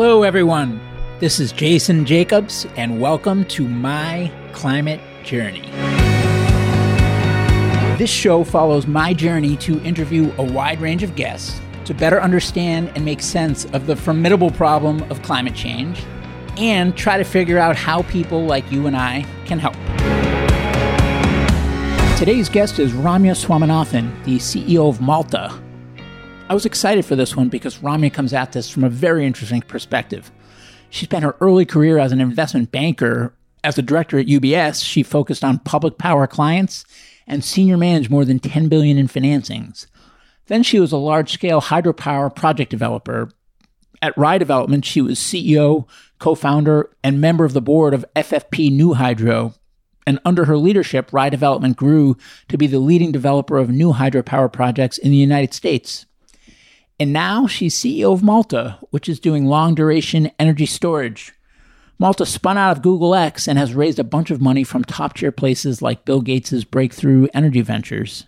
Hello, everyone. This is Jason Jacobs, and welcome to My Climate Journey. This show follows my journey to interview a wide range of guests to better understand and make sense of the formidable problem of climate change and try to figure out how people like you and I can help. Today's guest is Ramya Swaminathan, the CEO of Malta. I was excited for this one because Ramya comes at this from a very interesting perspective. She spent her early career as an investment banker. As a director at UBS, she focused on public power clients and senior managed more than 10 billion in financings. Then she was a large-scale hydropower project developer. At Rye Development, she was CEO, co-founder, and member of the board of FFP New Hydro, and under her leadership, Rye Development grew to be the leading developer of new hydropower projects in the United States. And now she's CEO of Malta, which is doing long duration energy storage. Malta spun out of Google X and has raised a bunch of money from top tier places like Bill Gates' breakthrough energy ventures.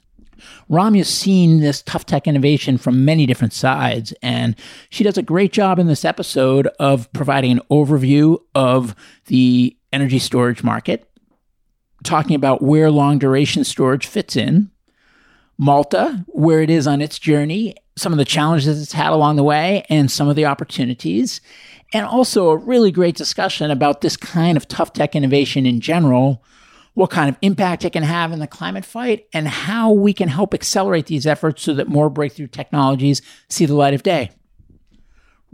Ramya's seen this tough tech innovation from many different sides, and she does a great job in this episode of providing an overview of the energy storage market, talking about where long duration storage fits in, Malta, where it is on its journey, some of the challenges it's had along the way, and some of the opportunities, and also a really great discussion about this kind of tough tech innovation in general, what kind of impact it can have in the climate fight, and how we can help accelerate these efforts so that more breakthrough technologies see the light of day.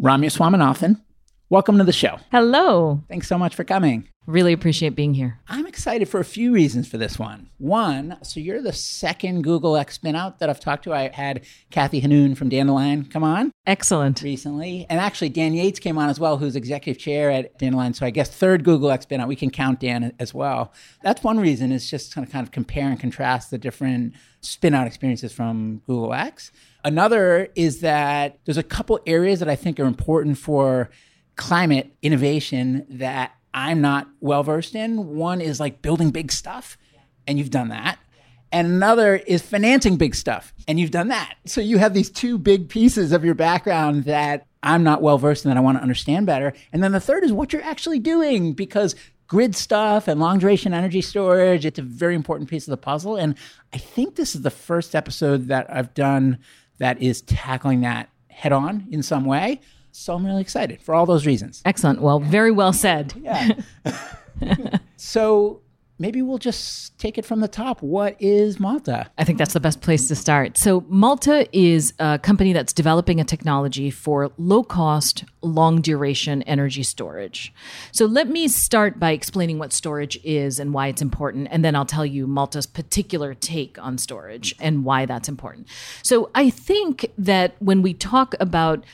Ramya Swaminathan, welcome to the show. Hello. Thanks so much for coming. Really appreciate being here. I'm excited for a few reasons for this one. One, so you're the second Google X spinout that I've talked to. I had Kathy Hannun from Dandelion come on Excellent. recently. And actually, Dan Yates came on as well, who's executive chair at Dandelion. So I guess third Google X spinout. We can count Dan as well. That's one reason is just to kind of compare and contrast the different spinout experiences from Google X. Another is that there's a couple areas that I think are important for climate innovation that I'm not well versed in. One is like building big stuff, and you've done that. And another is financing big stuff, and you've done that. So you have these two big pieces of your background that I'm not well versed in that I want to understand better. And then the third is what you're actually doing because grid stuff and long duration energy storage, it's a very important piece of the puzzle. And I think this is the first episode that I've done that is tackling that head on in some way. So I'm really excited for all those reasons. Excellent. Well, very well said. Yeah. so maybe we'll just take it from the top. What is Malta? I think that's the best place to start. So, Malta is a company that's developing a technology for low cost, long duration energy storage. So, let me start by explaining what storage is and why it's important. And then I'll tell you Malta's particular take on storage and why that's important. So, I think that when we talk about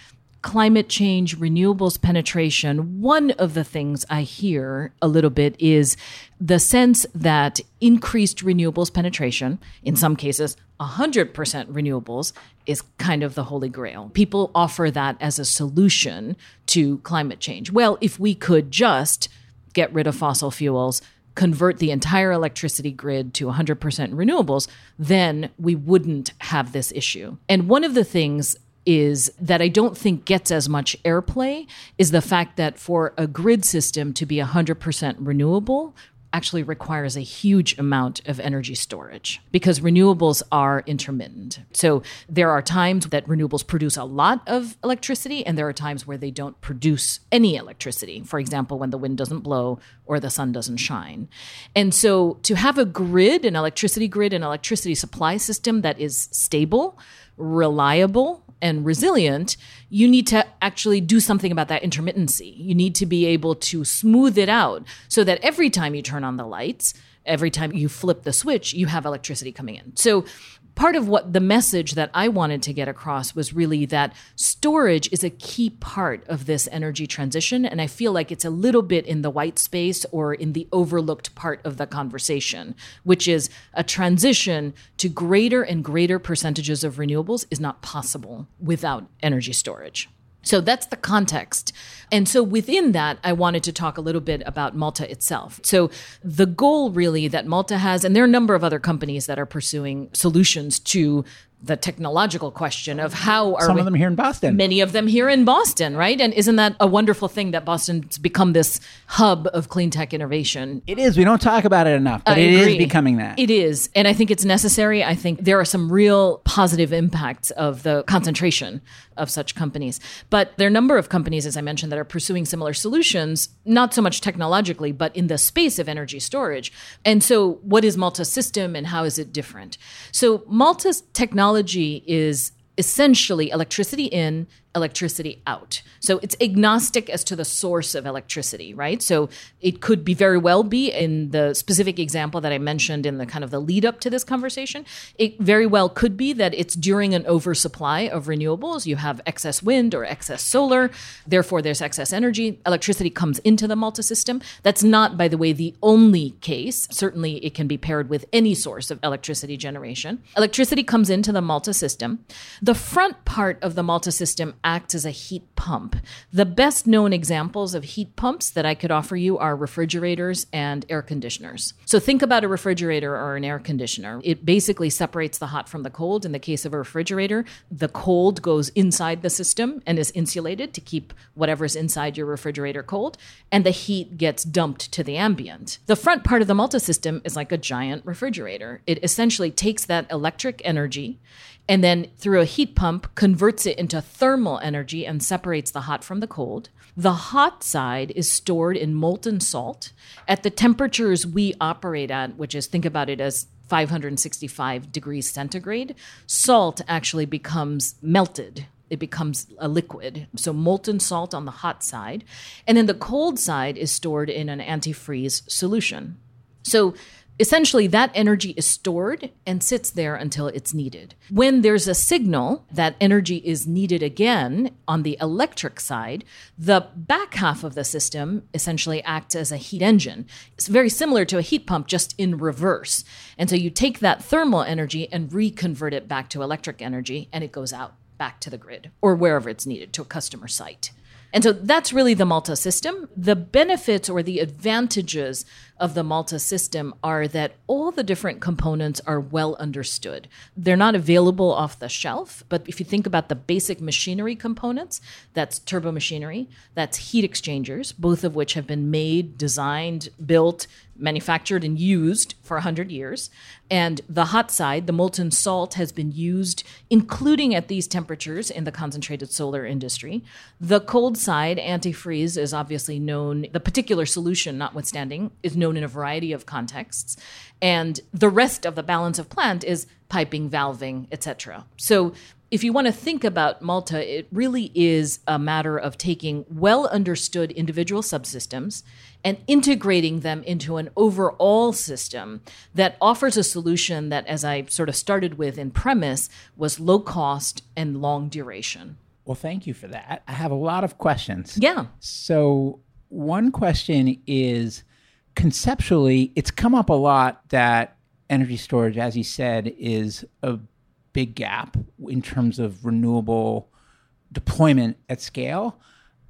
climate change, renewables penetration, one of the things I hear a little bit is the sense that increased renewables penetration, in some cases, 100% renewables, is kind of the holy grail. People offer that as a solution to climate change. Well, if we could just get rid of fossil fuels, convert the entire electricity grid to 100% renewables, then we wouldn't have this issue. And one of the things is that I don't think gets as much airplay is the fact that for a grid system to be 100% renewable actually requires a huge amount of energy storage because renewables are intermittent. So there are times that renewables produce a lot of electricity and there are times where they don't produce any electricity. For example, when the wind doesn't blow or the sun doesn't shine. And so to have a grid, an electricity grid, an electricity supply system that is stable, reliable, and resilient, you need to actually do something about that intermittency. You need to be able to smooth it out so that every time you turn on the lights, every time you flip the switch, you have electricity coming in. So part of what the message that I wanted to get across was really that storage is a key part of this energy transition. And I feel like it's a little bit in the white space or in the overlooked part of the conversation, which is a transition to greater and greater percentages of renewables is not possible without energy storage. So that's the context. And so within that, I wanted to talk a little bit about Malta itself. So the goal really that Malta has, and there are a number of other companies that are pursuing solutions to the technological question of how are Some of them here in Boston. many of them here in Boston, right? And isn't that a wonderful thing that Boston's become this hub of clean tech innovation? It is. We don't talk about it enough, but I it is agree. becoming that. It is. And I think it's necessary. I think there are some real positive impacts of the concentration of such companies. But there are a number of companies, as I mentioned, that are pursuing similar solutions, not so much technologically, but in the space of energy storage. And so, what is Malta system and how is it different? So, Malta's technology is essentially electricity in, electricity out. So it's agnostic as to the source of electricity, right? So it could be very well be in the specific example that I mentioned in the kind of the lead up to this conversation. It very well could be that it's during an oversupply of renewables. You have excess wind or excess solar, therefore there's excess energy. Electricity comes into the Malta system. That's not, by the way, the only case. Certainly it can be paired with any source of electricity generation. Electricity comes into the Malta system. The front part of the Malta system acts as a heat pump. The best known examples of heat pumps that I could offer you are refrigerators and air conditioners. So think about a refrigerator or an air conditioner. It basically separates the hot from the cold. In the case of a refrigerator, the cold goes inside the system and is insulated to keep whatever's inside your refrigerator cold, and the heat gets dumped to the ambient. The front part of the Malta system is like a giant refrigerator. It essentially takes that electric energy and then through a heat pump converts it into thermal energy and separates the hot from the cold. The hot side is stored in molten salt at the temperatures we operate at, which is think about it as 565 degrees centigrade. Salt actually becomes melted it becomes a liquid. So molten salt on the hot side. And then the cold side is stored in an antifreeze solution. So essentially that energy is stored and sits there until it's needed. When there's a signal that energy is needed again on the electric side, the back half of the system essentially acts as a heat engine. It's very similar to a heat pump, just in reverse. And so you take that thermal energy and reconvert it back to electric energy, and it goes out back to the grid or wherever it's needed to a customer site. And so that's really the Malta system. The benefits or the advantages of the Malta system are that all the different components are well understood. They're not available off the shelf, but if you think about the basic machinery components, that's turbo machinery, that's heat exchangers, both of which have been made, designed, built, manufactured and used for 100 years. And the hot side, the molten salt, has been used, including at these temperatures in the concentrated solar industry. The cold side, antifreeze, is obviously known, the particular solution notwithstanding, is known in a variety of contexts. And the rest of the balance of plant is piping, valving, etc. So if you want to think about Malta, it really is a matter of taking well understood individual subsystems and integrating them into an overall system that offers a solution that, as I sort of started with in premise, was low cost and long duration. Well, thank you for that. I have a lot of questions. Yeah. So, one question is conceptually, it's come up a lot that energy storage, as you said, is a big gap in terms of renewable deployment at scale.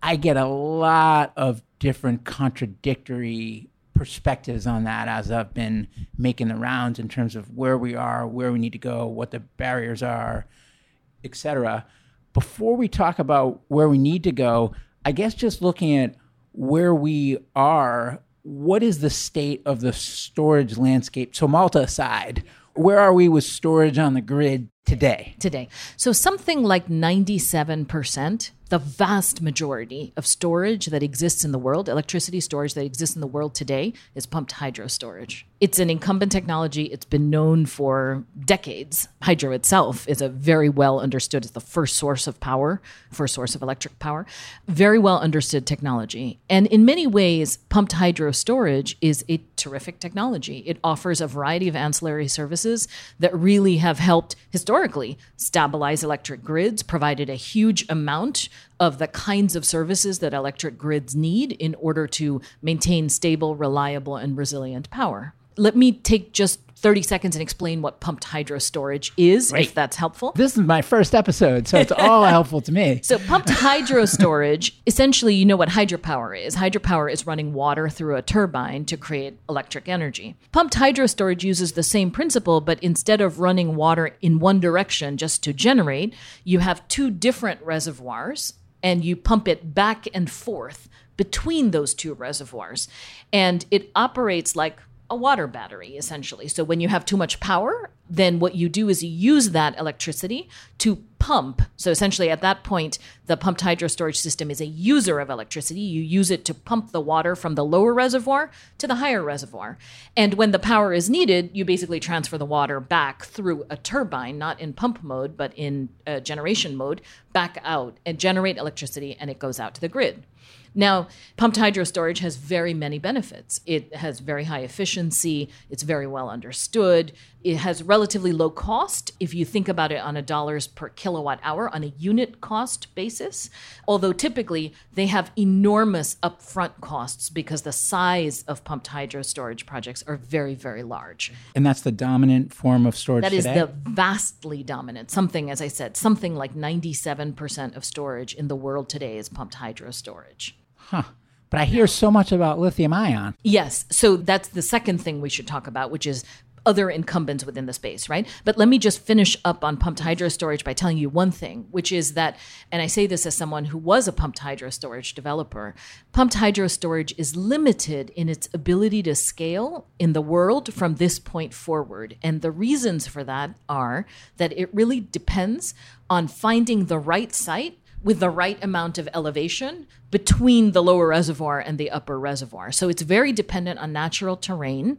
I get a lot of different contradictory perspectives on that as I've been making the rounds in terms of where we are, where we need to go, what the barriers are, etc. Before we talk about where we need to go, I guess just looking at where we are, what is the state of the storage landscape? So Malta aside, where are we with storage on the grid today? Today. So something like 97%, the vast majority of storage that exists in the world, electricity storage that exists in the world today, is pumped hydro storage. It's an incumbent technology. It's been known for decades. Hydro itself is a very well understood, it's the first source of power, first source of electric power, very well understood technology. And in many ways, pumped hydro storage is a terrific technology. It offers a variety of ancillary services that really have helped historically stabilize electric grids, provided a huge amount of the kinds of services that electric grids need in order to maintain stable, reliable, and resilient power. Let me take just 30 seconds and explain what pumped hydro storage is, Great. if that's helpful. This is my first episode, so it's all helpful to me. So, pumped hydro storage, essentially, you know what hydropower is. Hydropower is running water through a turbine to create electric energy. Pumped hydro storage uses the same principle, but instead of running water in one direction just to generate, you have two different reservoirs and you pump it back and forth between those two reservoirs. And it operates like a water battery, essentially. So when you have too much power, then what you do is you use that electricity to pump. So essentially, at that point, the pumped hydro storage system is a user of electricity. You use it to pump the water from the lower reservoir to the higher reservoir. And when the power is needed, you basically transfer the water back through a turbine, not in pump mode, but in uh, generation mode, back out and generate electricity, and it goes out to the grid. Now, pumped hydro storage has very many benefits. It has very high efficiency, it's very well understood, it has relatively low cost if you think about it on a dollars per kilowatt hour on a unit cost basis. Although typically they have enormous upfront costs because the size of pumped hydro storage projects are very, very large. And that's the dominant form of storage That is today? the vastly dominant, something, as I said, something like 97% of storage in the world today is pumped hydro storage. Huh. But I hear so much about lithium ion. Yes. So that's the second thing we should talk about, which is other incumbents within the space, right? But let me just finish up on pumped hydro storage by telling you one thing, which is that, and I say this as someone who was a pumped hydro storage developer, pumped hydro storage is limited in its ability to scale in the world from this point forward. And the reasons for that are that it really depends on finding the right site with the right amount of elevation between the lower reservoir and the upper reservoir. So it's very dependent on natural terrain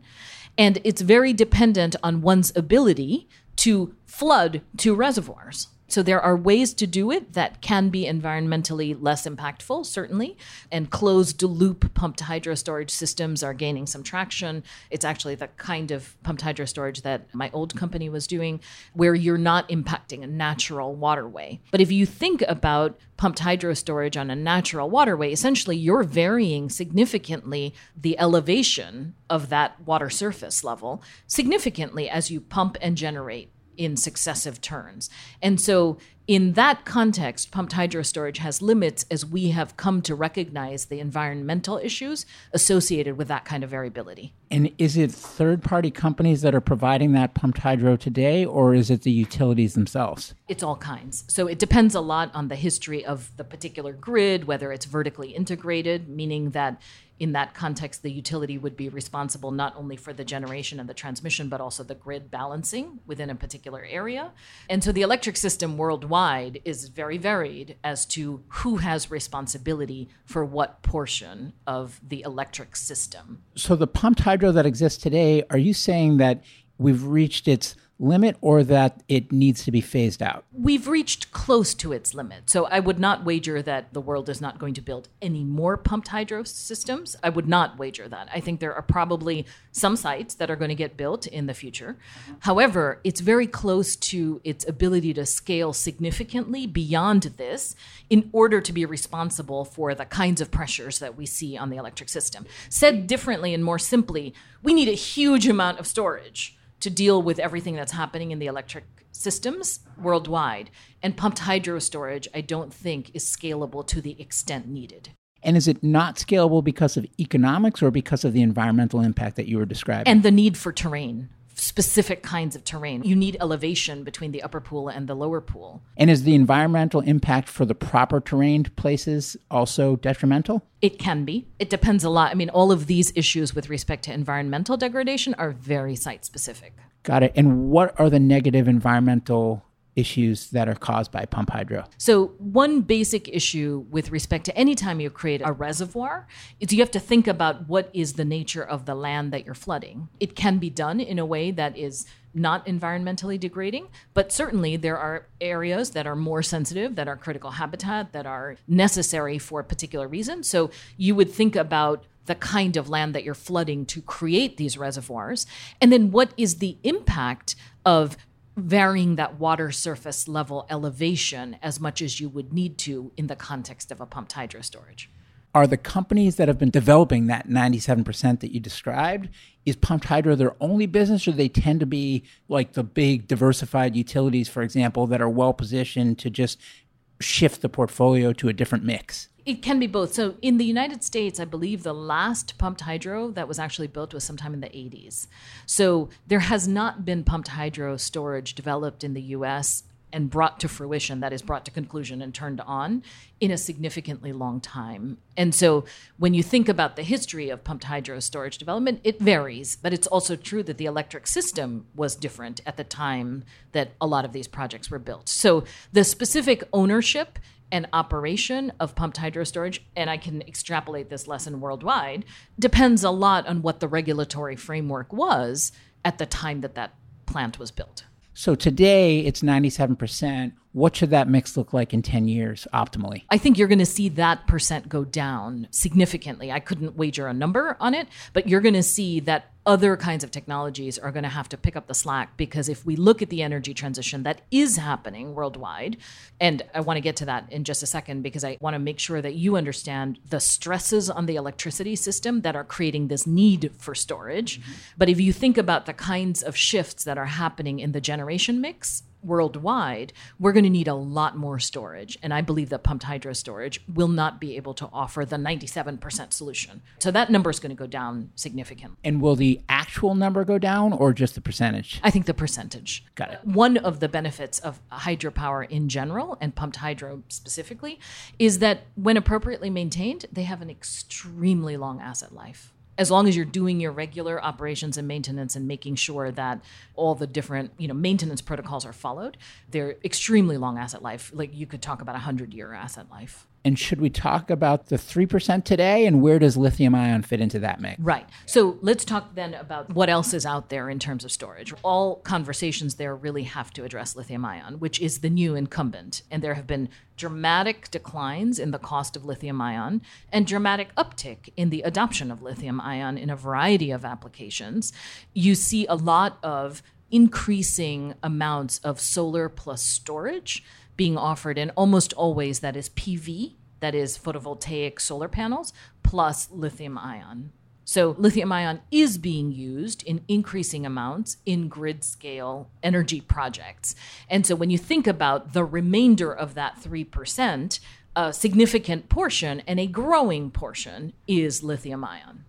and it's very dependent on one's ability to flood two reservoirs. So there are ways to do it that can be environmentally less impactful, certainly. And closed loop pumped hydro storage systems are gaining some traction. It's actually the kind of pumped hydro storage that my old company was doing, where you're not impacting a natural waterway. But if you think about pumped hydro storage on a natural waterway, essentially you're varying significantly the elevation of that water surface level significantly as you pump and generate in successive turns. And so, in that context, pumped hydro storage has limits as we have come to recognize the environmental issues associated with that kind of variability. And is it third party companies that are providing that pumped hydro today, or is it the utilities themselves? It's all kinds. So it depends a lot on the history of the particular grid, whether it's vertically integrated, meaning that in that context, the utility would be responsible not only for the generation and the transmission, but also the grid balancing within a particular area. And so the electric system worldwide is very varied as to who has responsibility for what portion of the electric system. So, the pumped hydro that exists today, are you saying that we've reached its limit or that it needs to be phased out? We've reached close to its limit. So I would not wager that the world is not going to build any more pumped hydro systems. I would not wager that. I think there are probably some sites that are going to get built in the future. However, it's very close to its ability to scale significantly beyond this in order to be responsible for the kinds of pressures that we see on the electric system. Said differently and more simply, we need a huge amount of storage to deal with everything that's happening in the electric systems worldwide. And pumped hydro storage, I don't think, is scalable to the extent needed. And is it not scalable because of economics or because of the environmental impact that you were describing? And the need for terrain, specific kinds of terrain. You need elevation between the upper pool and the lower pool. And is the environmental impact for the proper terrained places also detrimental? It can be. It depends a lot. I mean, all of these issues with respect to environmental degradation are very site specific. Got it. And what are the negative environmental issues that are caused by pump hydro? So, one basic issue with respect to any time you create a reservoir is you have to think about what is the nature of the land that you're flooding. It can be done in a way that is not environmentally degrading, but certainly there are areas that are more sensitive, that are critical habitat, that are necessary for a particular reason. So, you would think about the kind of land that you're flooding to create these reservoirs, and then what is the impact of varying that water surface level elevation as much as you would need to in the context of a pumped hydro storage. Are the companies that have been developing that 97% that you described, is pumped hydro their only business, or they tend to be like the big diversified utilities, for example, that are well positioned to just shift the portfolio to a different mix? It can be both. So in the United States, I believe the last pumped hydro that was actually built was sometime in the 80s. So there has not been pumped hydro storage developed in the US and brought to fruition, that is, brought to conclusion and turned on in a significantly long time. And so when you think about the history of pumped hydro storage development, it varies, but it's also true that the electric system was different at the time that a lot of these projects were built. So the specific ownership and operation of pumped hydro storage, and I can extrapolate this lesson worldwide, depends a lot on what the regulatory framework was at the time that that plant was built. So today it's 97%. What should that mix look like in 10 years optimally? I think you're going to see that percent go down significantly. I couldn't wager a number on it, but you're going to see that other kinds of technologies are going to have to pick up the slack because if we look at the energy transition that is happening worldwide, and I want to get to that in just a second because I want to make sure that you understand the stresses on the electricity system that are creating this need for storage. Mm-hmm. But if you think about the kinds of shifts that are happening in the generation mix, worldwide, we're going to need a lot more storage. And I believe that pumped hydro storage will not be able to offer the 97% solution. So that number is going to go down significantly. And will the actual number go down or just the percentage? I think the percentage. Got it. One of the benefits of hydropower in general and pumped hydro specifically is that when appropriately maintained, they have an extremely long asset life as long as you're doing your regular operations and maintenance and making sure that all the different you know maintenance protocols are followed they're extremely long asset life. Like you could talk about a 100 year asset life and should we talk about the 3% today and where does lithium ion fit into that mix? Right. So let's talk then about what else is out there in terms of storage. All conversations there really have to address lithium ion, which is the new incumbent. And there have been dramatic declines in the cost of lithium ion and dramatic uptick in the adoption of lithium ion in a variety of applications. You see a lot of increasing amounts of solar plus storage being offered, and almost always that is PV, that is photovoltaic solar panels, plus lithium ion. So, lithium ion is being used in increasing amounts in grid scale energy projects. And so, when you think about the remainder of that 3%, a significant portion and a growing portion is lithium ion.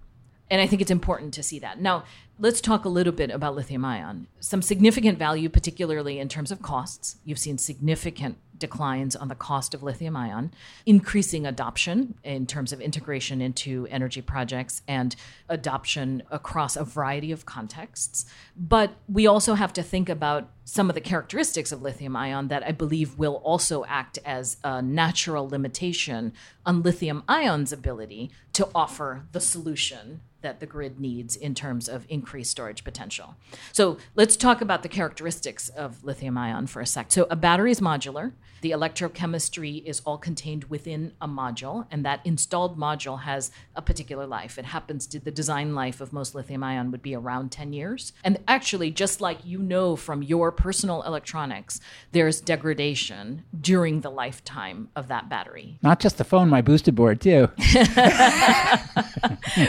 And I think it's important to see that. Now, let's talk a little bit about lithium ion. Some significant value, particularly in terms of costs. You've seen significant declines on the cost of lithium ion, increasing adoption in terms of integration into energy projects and adoption across a variety of contexts. But we also have to think about some of the characteristics of lithium ion that I believe will also act as a natural limitation on lithium ion's ability to offer the solution that the grid needs in terms of increased storage potential. So let's talk about the characteristics of lithium ion for a sec. So a battery is modular. The electrochemistry is all contained within a module, and that installed module has a particular life. It happens to the design life of most lithium ion would be around 10 years. And actually, just like you know from your personal electronics, there's degradation during the lifetime of that battery. Not just the phone, my boosted board, too.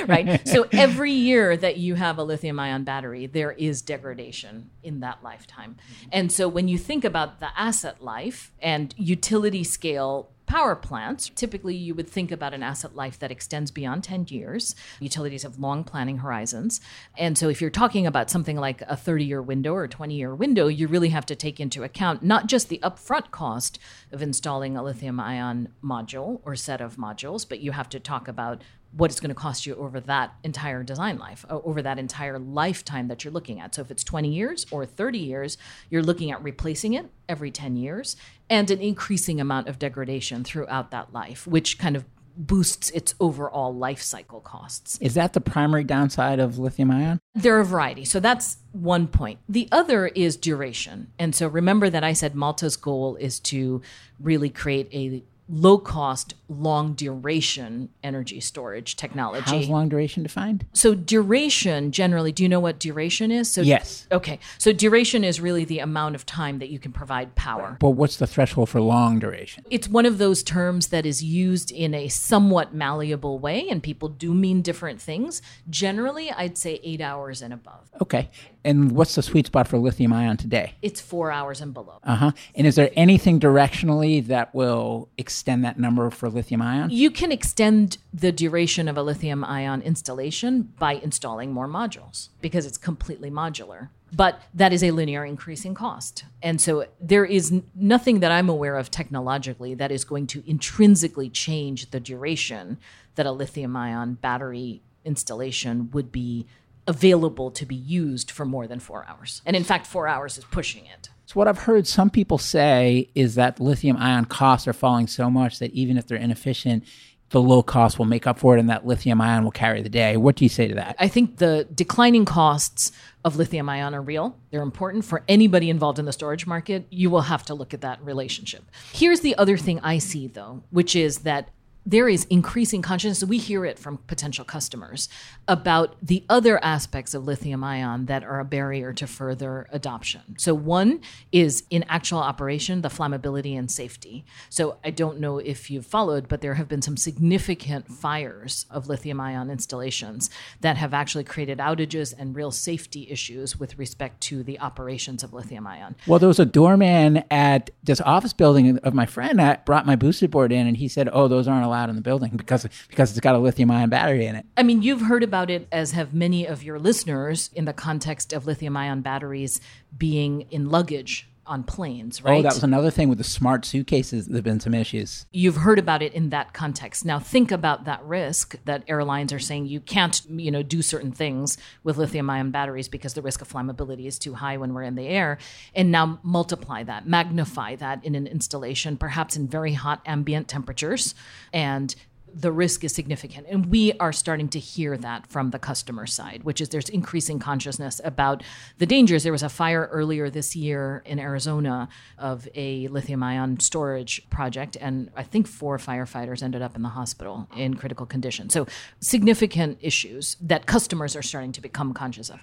right? So every year that you have a lithium ion battery, there is degradation in that lifetime. Mm-hmm. And so when you think about the asset life and utility scale power plants, typically you would think about an asset life that extends beyond 10 years. Utilities have long planning horizons. And so if you're talking about something like a 30 year window or 20 year window, you really have to take into account not just the upfront cost of installing a lithium ion module or set of modules, but you have to talk about what it's going to cost you over that entire design life, over that entire lifetime that you're looking at. So if it's 20 years or 30 years, you're looking at replacing it every 10 years and an increasing amount of degradation throughout that life, which kind of boosts its overall life cycle costs. Is that the primary downside of lithium ion? There are a variety. So that's one point. The other is duration. And so remember that I said Malta's goal is to really create a low cost, long duration energy storage technology. How's long duration defined? So, duration generally, do you know what duration is? So, Yes. Okay. So, duration is really the amount of time that you can provide power. But what's the threshold for long duration? It's one of those terms that is used in a somewhat malleable way, and people do mean different things. Generally, I'd say eight hours and above. Okay. And what's the sweet spot for lithium ion today? It's four hours and below. Uh huh. And is there anything directionally that will extend that number for lithium ion? You can extend the duration of a lithium ion installation by installing more modules because it's completely modular. But that is a linear increase in cost. And so there is n- nothing that I'm aware of technologically that is going to intrinsically change the duration that a lithium ion battery installation would be available to be used for more than four hours. And in fact, four hours is pushing it. So what I've heard some people say is that lithium ion costs are falling so much that even if they're inefficient, the low cost will make up for it and that lithium ion will carry the day. What do you say to that? I think the declining costs of lithium ion are real. They're important for anybody involved in the storage market. You will have to look at that relationship. Here's the other thing I see, though, which is that there is increasing consciousness. We hear it from potential customers about the other aspects of lithium ion that are a barrier to further adoption. So, one is in actual operation, the flammability and safety. So, I don't know if you've followed, but there have been some significant fires of lithium ion installations that have actually created outages and real safety issues with respect to the operations of lithium ion. Well, there was a doorman at this office building of my friend that brought my boosted board in, and he said, "Oh, those aren't allowed in the building because because it's got a lithium ion battery in it." I mean, you've heard about it, as have many of your listeners, in the context of lithium ion batteries being in luggage on planes, right? Oh, that was another thing with the smart suitcases. There've been some issues. You've heard about it in that context. Now think about that risk that airlines are saying you can't, you know, do certain things with lithium ion batteries because the risk of flammability is too high when we're in the air. And now multiply that, magnify that in an installation, perhaps in very hot ambient temperatures and the risk is significant. And we are starting to hear that from the customer side, which is there's increasing consciousness about the dangers. There was a fire earlier this year in Arizona of a lithium ion storage project, and I think four firefighters ended up in the hospital in critical condition. So, significant issues that customers are starting to become conscious of.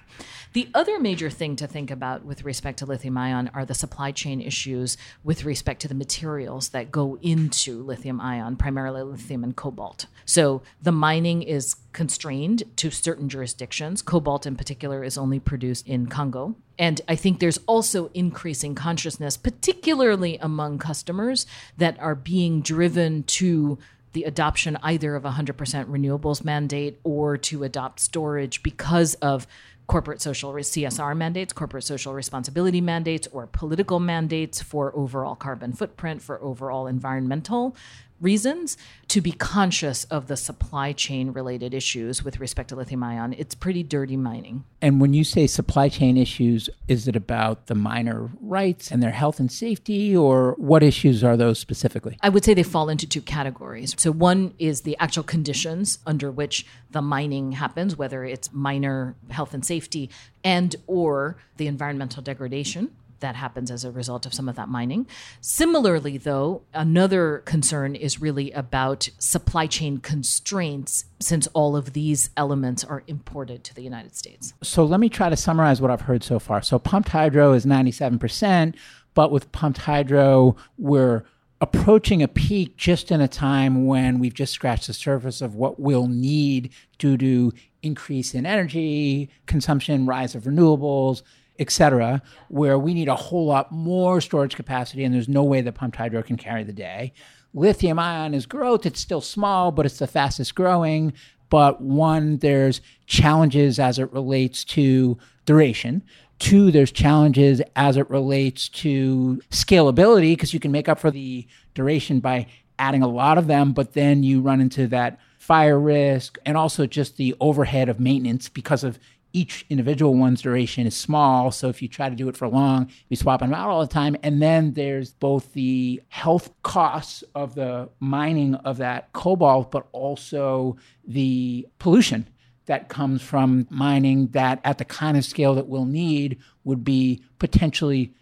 The other major thing to think about with respect to lithium ion are the supply chain issues with respect to the materials that go into lithium ion, primarily lithium and cobalt. So the mining is constrained to certain jurisdictions. Cobalt, in particular, is only produced in Congo. And I think there's also increasing consciousness, particularly among customers, that are being driven to the adoption either of a 100% renewables mandate or to adopt storage because of corporate social CSR mandates, corporate social responsibility mandates, or political mandates for overall carbon footprint, for overall environmental reasons to be conscious of the supply chain related issues with respect to lithium ion. It's pretty dirty mining. And when you say supply chain issues, is it about the miner rights and their health and safety, or what issues are those specifically? I would say they fall into two categories. So one is the actual conditions under which the mining happens, whether it's miner health and safety and or the environmental degradation that happens as a result of some of that mining. Similarly, though, another concern is really about supply chain constraints since all of these elements are imported to the United States. So let me try to summarize what I've heard so far. So pumped hydro is 97%, but with pumped hydro, we're approaching a peak just in a time when we've just scratched the surface of what we'll need due to increase in energy consumption, rise of renewables, et cetera, where we need a whole lot more storage capacity, and there's no way that pumped hydro can carry the day. Lithium ion is growth. It's still small, but it's the fastest growing. But one, there's challenges as it relates to duration. Two, there's challenges as it relates to scalability because you can make up for the duration by adding a lot of them, but then you run into that fire risk and also just the overhead of maintenance because of each individual one's duration is small. So if you try to do it for long, you swap them out all the time. And then there's both the health costs of the mining of that cobalt, but also the pollution that comes from mining that at the kind of scale that we'll need would be potentially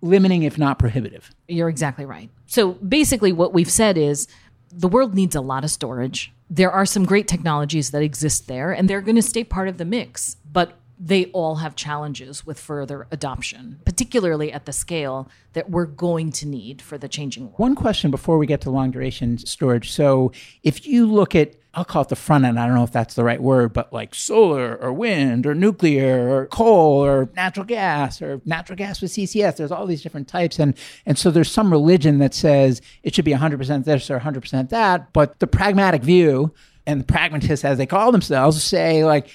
limiting, if not prohibitive. You're exactly right. So basically, what we've said is the world needs a lot of storage. There are some great technologies that exist there, and they're going to stay part of the mix. But they all have challenges with further adoption, particularly at the scale that we're going to need for the changing world. One question before we get to long duration storage. So, if you look at I'll call it the front end. I don't know if that's the right word, but like solar or wind or nuclear or coal or natural gas or natural gas with CCS. There's all these different types. And, and so there's some religion that says it should be 100% this or 100% that. But the pragmatic view and the pragmatists, as they call themselves, say like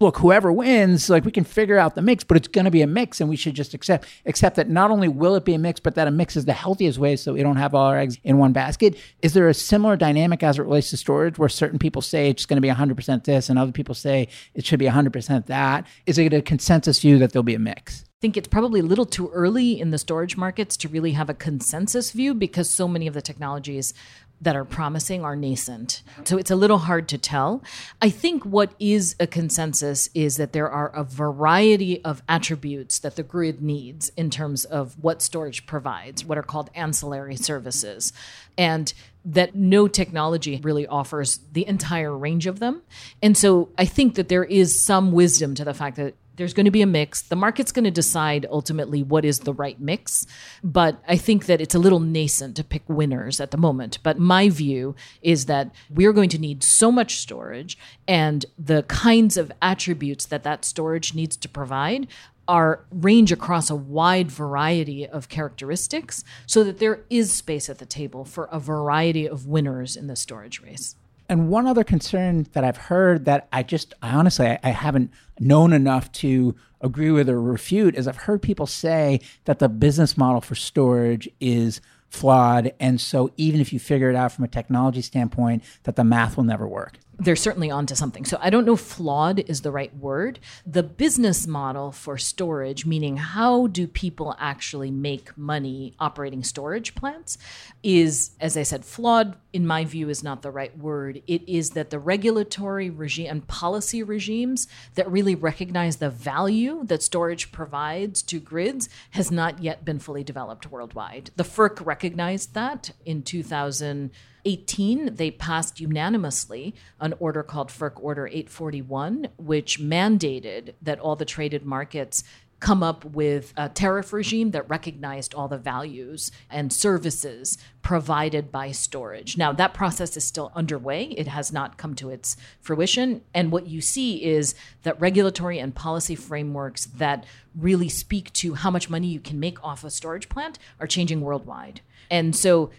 look, whoever wins, like we can figure out the mix, but it's going to be a mix, and we should just accept accept that not only will it be a mix, but that a mix is the healthiest way, so we don't have all our eggs in one basket. Is there a similar dynamic as it relates to storage, where certain people say it's going to be 100% this, and other people say it should be 100% that? Is it a consensus view that there'll be a mix? I think it's probably a little too early in the storage markets to really have a consensus view because so many of the technologies that are promising are nascent. So it's a little hard to tell. I think what is a consensus is that there are a variety of attributes that the grid needs in terms of what storage provides, what are called ancillary services. And that no technology really offers the entire range of them. And so I think that there is some wisdom to the fact that there's going to be a mix. The market's going to decide ultimately what is the right mix. But I think that it's a little nascent to pick winners at the moment. But my view is that we're going to need so much storage, and the kinds of attributes that that storage needs to provide are range across a wide variety of characteristics so that there is space at the table for a variety of winners in the storage race. And one other concern that I've heard that I just, I honestly, I, I, haven't known enough to agree with or refute is I've heard people say that the business model for storage is flawed. And so even if you figure it out from a technology standpoint, that the math will never work they're certainly onto something. So I don't know flawed is the right word. The business model for storage, meaning how do people actually make money operating storage plants, is, as I said, flawed in my view is not the right word. It is that the regulatory regime and policy regimes that really recognize the value that storage provides to grids has not yet been fully developed worldwide. The FERC recognized that in 2000 18, they passed unanimously an order called FERC Order 841, which mandated that all the traded markets come up with a tariff regime that recognized all the values and services provided by storage. Now, that process is still underway. It has not come to its fruition. And what you see is that regulatory and policy frameworks that really speak to how much money you can make off a storage plant are changing worldwide. And so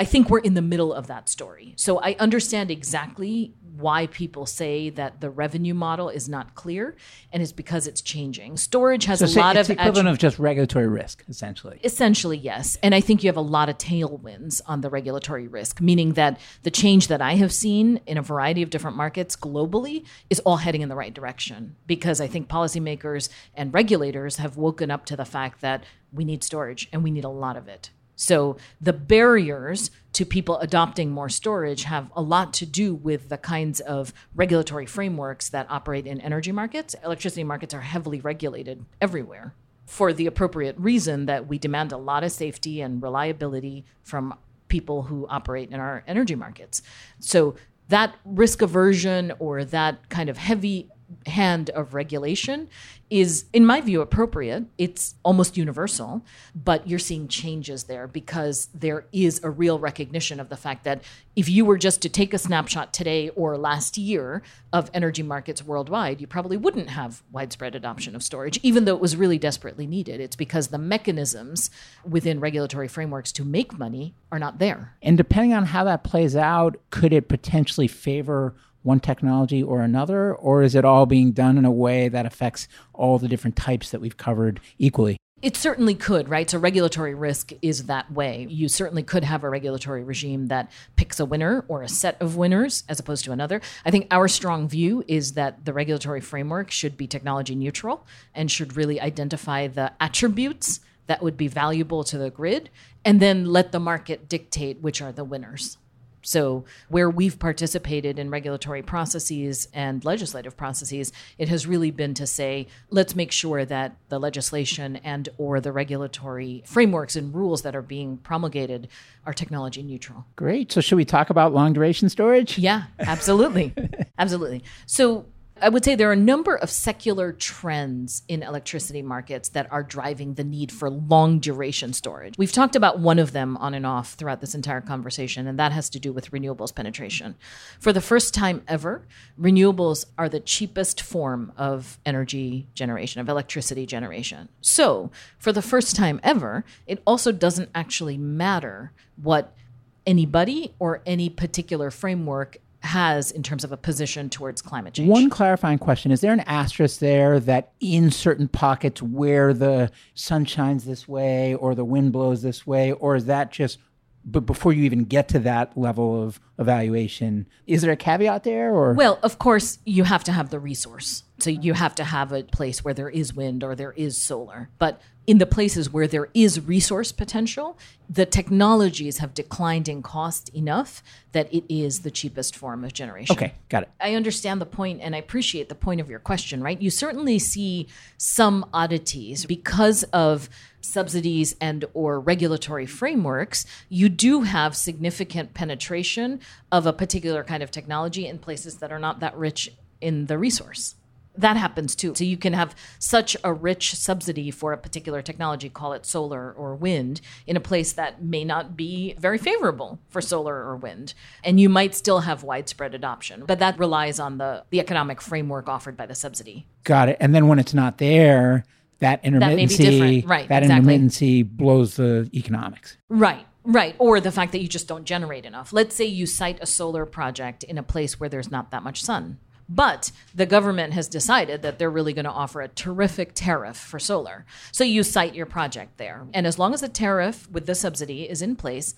I think we're in the middle of that story. So I understand exactly why people say that the revenue model is not clear, and it's because it's changing. Storage has so a lot it's of equivalent of just regulatory risk, essentially. Essentially, yes, and I think you have a lot of tailwinds on the regulatory risk, meaning that the change that I have seen in a variety of different markets globally is all heading in the right direction because I think policymakers and regulators have woken up to the fact that we need storage and we need a lot of it. So the barriers to people adopting more storage have a lot to do with the kinds of regulatory frameworks that operate in energy markets. Electricity markets are heavily regulated everywhere for the appropriate reason that we demand a lot of safety and reliability from people who operate in our energy markets. So that risk aversion or that kind of heavy hand of regulation is, in my view, appropriate. It's almost universal, but you're seeing changes there because there is a real recognition of the fact that if you were just to take a snapshot today or last year of energy markets worldwide, you probably wouldn't have widespread adoption of storage, even though it was really desperately needed. It's because the mechanisms within regulatory frameworks to make money are not there. And depending on how that plays out, could it potentially favor one technology or another, or is it all being done in a way that affects all the different types that we've covered equally? It certainly could, right? So regulatory risk is that way. You certainly could have a regulatory regime that picks a winner or a set of winners as opposed to another. I think our strong view is that the regulatory framework should be technology neutral and should really identify the attributes that would be valuable to the grid and then let the market dictate which are the winners. So, where we've participated in regulatory processes and legislative processes, it has really been to say, let's make sure that the legislation and or the regulatory frameworks and rules that are being promulgated are technology neutral. Great. So, should we talk about long duration storage? Yeah, absolutely. absolutely. So, I would say there are a number of secular trends in electricity markets that are driving the need for long duration storage. We've talked about one of them on and off throughout this entire conversation, and that has to do with renewables penetration. For the first time ever, renewables are the cheapest form of energy generation, of electricity generation. So, for the first time ever, it also doesn't actually matter what anybody or any particular framework has in terms of a position towards climate change. One clarifying question Is there an asterisk there that in certain pockets where the sun shines this way or the wind blows this way, or is that just but before you even get to that level of evaluation, is there a caveat there or Well, of course, you have to have the resource. So you have to have a place where there is wind or there is solar. But in the places where there is resource potential, the technologies have declined in cost enough that it is the cheapest form of generation. Okay, got it. I understand the point and I appreciate the point of your question, right? You certainly see some oddities because of subsidies and or regulatory frameworks, you do have significant penetration of a particular kind of technology in places that are not that rich in the resource that happens too. So you can have such a rich subsidy for a particular technology, call it solar or wind, in a place that may not be very favorable for solar or wind. And you might still have widespread adoption. But that relies on the, the economic framework offered by the subsidy. Got it. And then when it's not there, that intermittency, that, right, that exactly. intermittency blows the economics. Right. Right. Or the fact that you just don't generate enough. Let's say you site a solar project in a place where there's not that much sun but the government has decided that they're really going to offer a terrific tariff for solar. So you site your project there. And as long as the tariff with the subsidy is in place,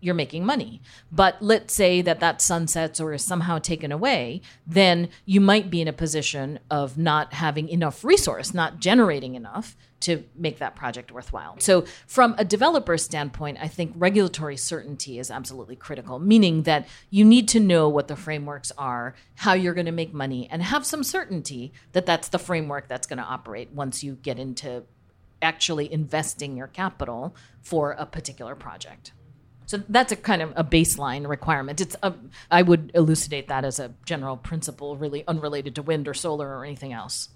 you're making money. But let's say that that sunsets or is somehow taken away, then you might be in a position of not having enough resource, not generating enough to make that project worthwhile. So, from a developer standpoint, I think regulatory certainty is absolutely critical, meaning that you need to know what the frameworks are, how you're going to make money, and have some certainty that that's the framework that's going to operate once you get into actually investing your capital for a particular project. So that's a kind of a baseline requirement. It's a, I would elucidate that as a general principle, really unrelated to wind or solar or anything else.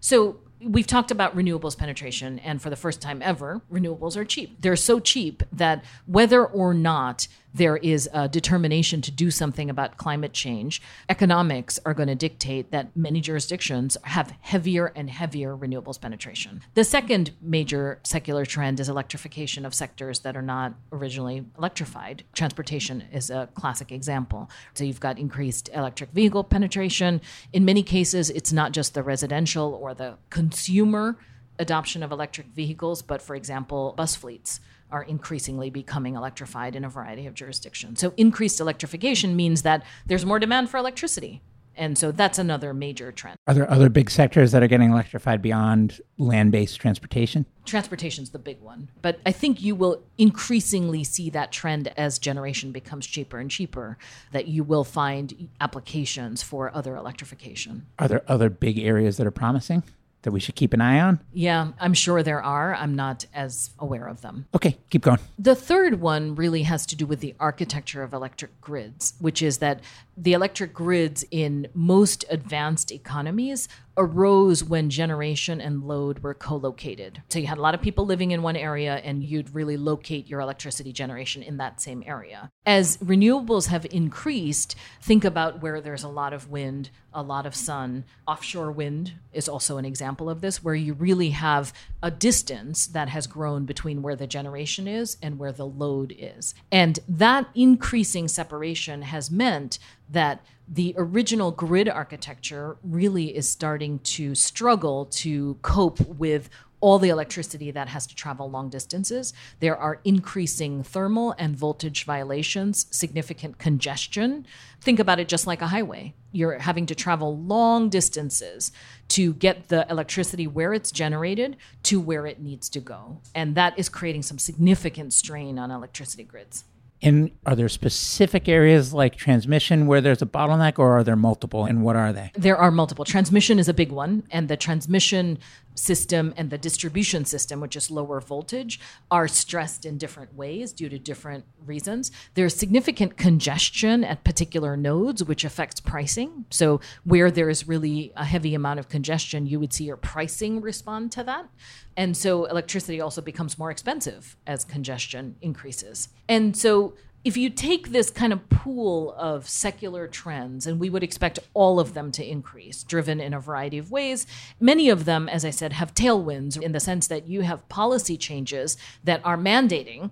So we've talked about renewables penetration, and for the first time ever, renewables are cheap. They're so cheap that whether or not there is a determination to do something about climate change, economics are going to dictate that many jurisdictions have heavier and heavier renewables penetration. The second major secular trend is electrification of sectors that are not originally electrified. Transportation is a classic example. So you've got increased electric vehicle penetration. In many cases, it's not just the residential or the consumer adoption of electric vehicles, but for example, bus fleets are increasingly becoming electrified in a variety of jurisdictions. So increased electrification means that there's more demand for electricity. And so that's another major trend. Are there other big sectors that are getting electrified beyond land based transportation? Transportation's the big one. But I think you will increasingly see that trend as generation becomes cheaper and cheaper, that you will find applications for other electrification. Are there other big areas that are promising? That we should keep an eye on? Yeah, I'm sure there are. I'm not as aware of them. Okay, keep going. The third one really has to do with the architecture of electric grids, which is that the electric grids in most advanced economies arose when generation and load were co-located. So you had a lot of people living in one area and you'd really locate your electricity generation in that same area. As renewables have increased, think about where there's a lot of wind, a lot of sun. Offshore wind is also an example of this where you really have a distance that has grown between where the generation is and where the load is. And that increasing separation has meant that the original grid architecture really is starting to struggle to cope with all the electricity that has to travel long distances. There are increasing thermal and voltage violations, significant congestion. Think about it just like a highway. You're having to travel long distances to get the electricity where it's generated to where it needs to go. And that is creating some significant strain on electricity grids. And are there specific areas like transmission where there's a bottleneck, or are there multiple? And what are they? There are multiple. Transmission is a big one, and the transmission system and the distribution system, which is lower voltage, are stressed in different ways due to different reasons. There's significant congestion at particular nodes, which affects pricing. So, where there is really a heavy amount of congestion, you would see your pricing respond to that. And so, electricity also becomes more expensive as congestion increases. And so, if you take this kind of pool of secular trends, and we would expect all of them to increase, driven in a variety of ways, many of them, as I said, have tailwinds in the sense that you have policy changes that are mandating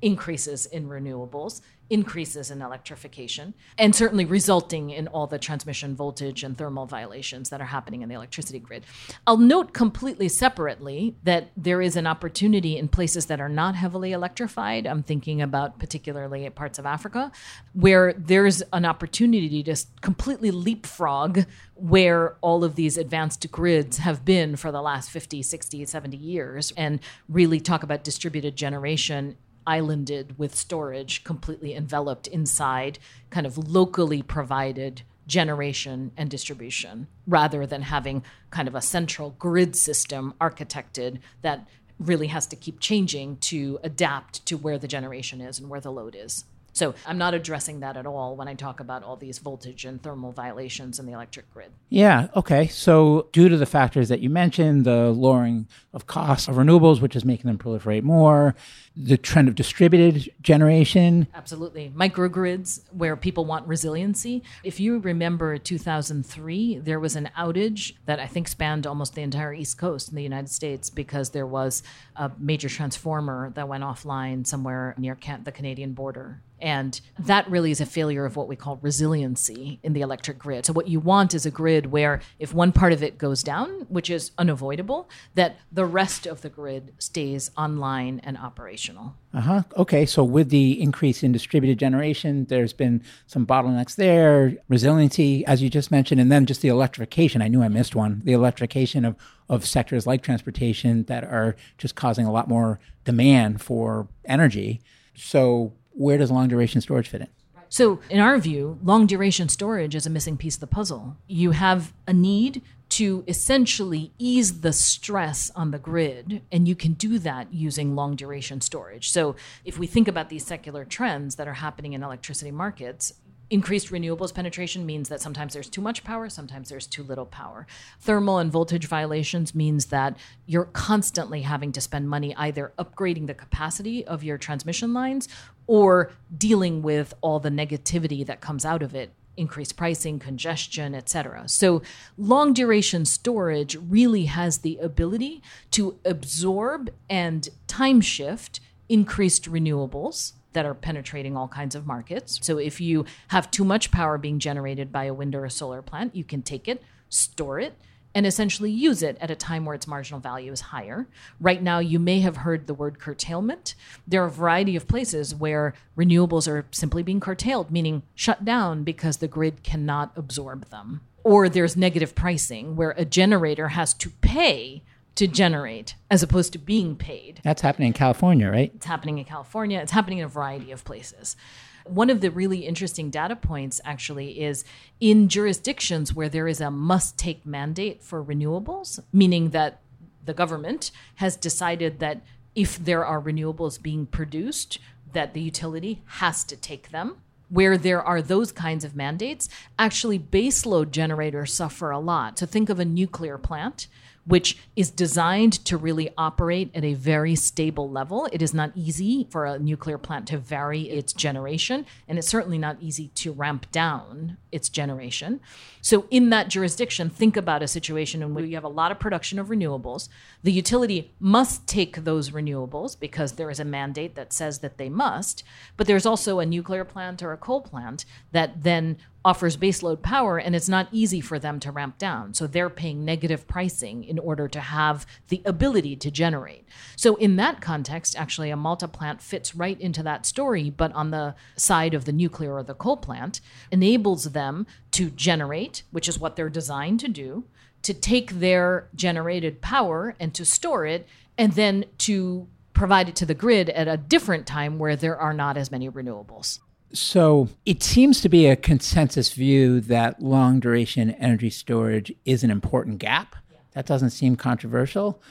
increases in renewables increases in electrification and certainly resulting in all the transmission voltage and thermal violations that are happening in the electricity grid. I'll note completely separately that there is an opportunity in places that are not heavily electrified. I'm thinking about particularly parts of Africa where there's an opportunity to completely leapfrog where all of these advanced grids have been for the last 50, 60, 70 years and really talk about distributed generation islanded with storage, completely enveloped inside kind of locally provided generation and distribution, rather than having kind of a central grid system architected that really has to keep changing to adapt to where the generation is and where the load is. So I'm not addressing that at all when I talk about all these voltage and thermal violations in the electric grid. Yeah, okay. So due to the factors that you mentioned, the lowering of costs of renewables, which is making them proliferate more, the trend of distributed generation. Absolutely. Microgrids where people want resiliency. If you remember 2003, there was an outage that I think spanned almost the entire East Coast in the United States because there was a major transformer that went offline somewhere near the Canadian border. And that really is a failure of what we call resiliency in the electric grid. So, what you want is a grid where if one part of it goes down, which is unavoidable, that the rest of the grid stays online and operational. Uh huh. Okay. So, with the increase in distributed generation, there's been some bottlenecks there, resiliency, as you just mentioned, and then just the electrification. I knew I missed one the electrification of, of sectors like transportation that are just causing a lot more demand for energy. So, where does long duration storage fit in? So, in our view, long duration storage is a missing piece of the puzzle. You have a need to essentially ease the stress on the grid, and you can do that using long duration storage. So, if we think about these secular trends that are happening in electricity markets, increased renewables penetration means that sometimes there's too much power, sometimes there's too little power. Thermal and voltage violations means that you're constantly having to spend money either upgrading the capacity of your transmission lines or dealing with all the negativity that comes out of it increased pricing, congestion, etc. So long duration storage really has the ability to absorb and time shift increased renewables that are penetrating all kinds of markets. So if you have too much power being generated by a wind or a solar plant, you can take it, store it, and essentially use it at a time where its marginal value is higher. Right now, you may have heard the word curtailment. There are a variety of places where renewables are simply being curtailed, meaning shut down because the grid cannot absorb them. Or there's negative pricing where a generator has to pay to generate as opposed to being paid. That's happening in California, right? It's happening in California. It's happening in a variety of places. One of the really interesting data points actually is in jurisdictions where there is a must take mandate for renewables, meaning that the government has decided that if there are renewables being produced, that the utility has to take them where there are those kinds of mandates, actually baseload generators suffer a lot. So think of a nuclear plant which is designed to really operate at a very stable level. It is not easy for a nuclear plant to vary its generation, and it's certainly not easy to ramp down its generation. So, in that jurisdiction, think about a situation in which you have a lot of production of renewables. The utility must take those renewables because there is a mandate that says that they must, but there's also a nuclear plant or a coal plant that then offers baseload power and it's not easy for them to ramp down. So they're paying negative pricing in order to have the ability to generate. So in that context, actually a Malta plant fits right into that story, but on the side of the nuclear or the coal plant, enables them to generate, which is what they're designed to do, to take their generated power and to store it and then to provide it to the grid at a different time where there are not as many renewables. So it seems to be a consensus view that long duration energy storage is an important gap. That doesn't seem controversial.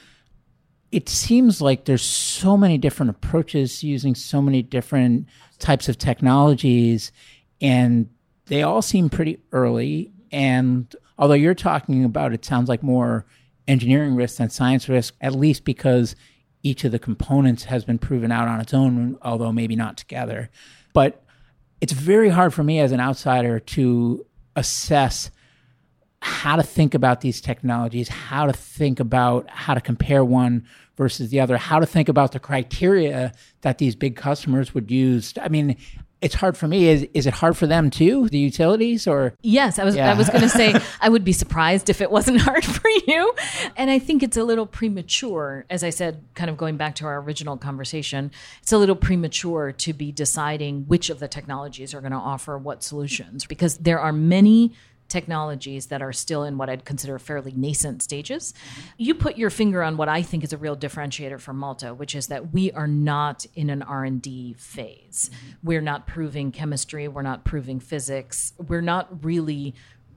It seems like there's so many different approaches using so many different types of technologies, and they all seem pretty early. And although you're talking about it sounds like more engineering risk than science risk, at least because each of the components has been proven out on its own, although maybe not together. But it's very hard for me as an outsider to assess how to think about these technologies, how to think about how to compare one versus the other, how to think about the criteria that these big customers would use. I mean, it's hard for me. Is is it hard for them too, the utilities or Yes, I was Yeah. I was going to say I would be surprised if it wasn't hard for you. And I think it's a little premature as I said kind of going back to our original conversation. It's a little premature to be deciding which of the technologies are going to offer what solutions because there are many technologies that are still in what I'd consider fairly nascent stages. You put your finger on what I think is a real differentiator for Malta, which is that we are not in an R&D phase. We're not proving chemistry, we're not proving physics. We're not really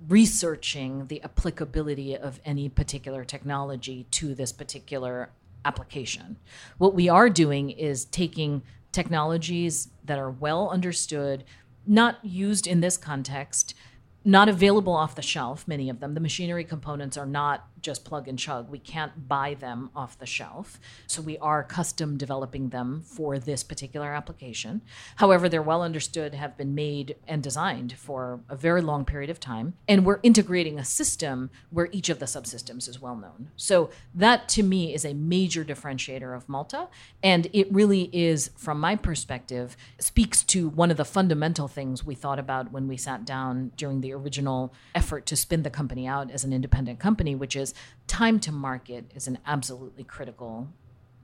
researching the applicability of any particular technology to this particular application. What we are doing is taking technologies that are well understood, not used in this context, not available off the shelf, many of them. The machinery components are not just plug and chug. We can't buy them off the shelf. So we are custom developing them for this particular application. However, they're well understood, have been made and designed for a very long period of time. And we're integrating a system where each of the subsystems is well known. So that to me is a major differentiator of Malta. And it really is, from my perspective, speaks to one of the fundamental things we thought about when we sat down during the original effort to spin the company out as an independent company, which is time to market is an absolutely critical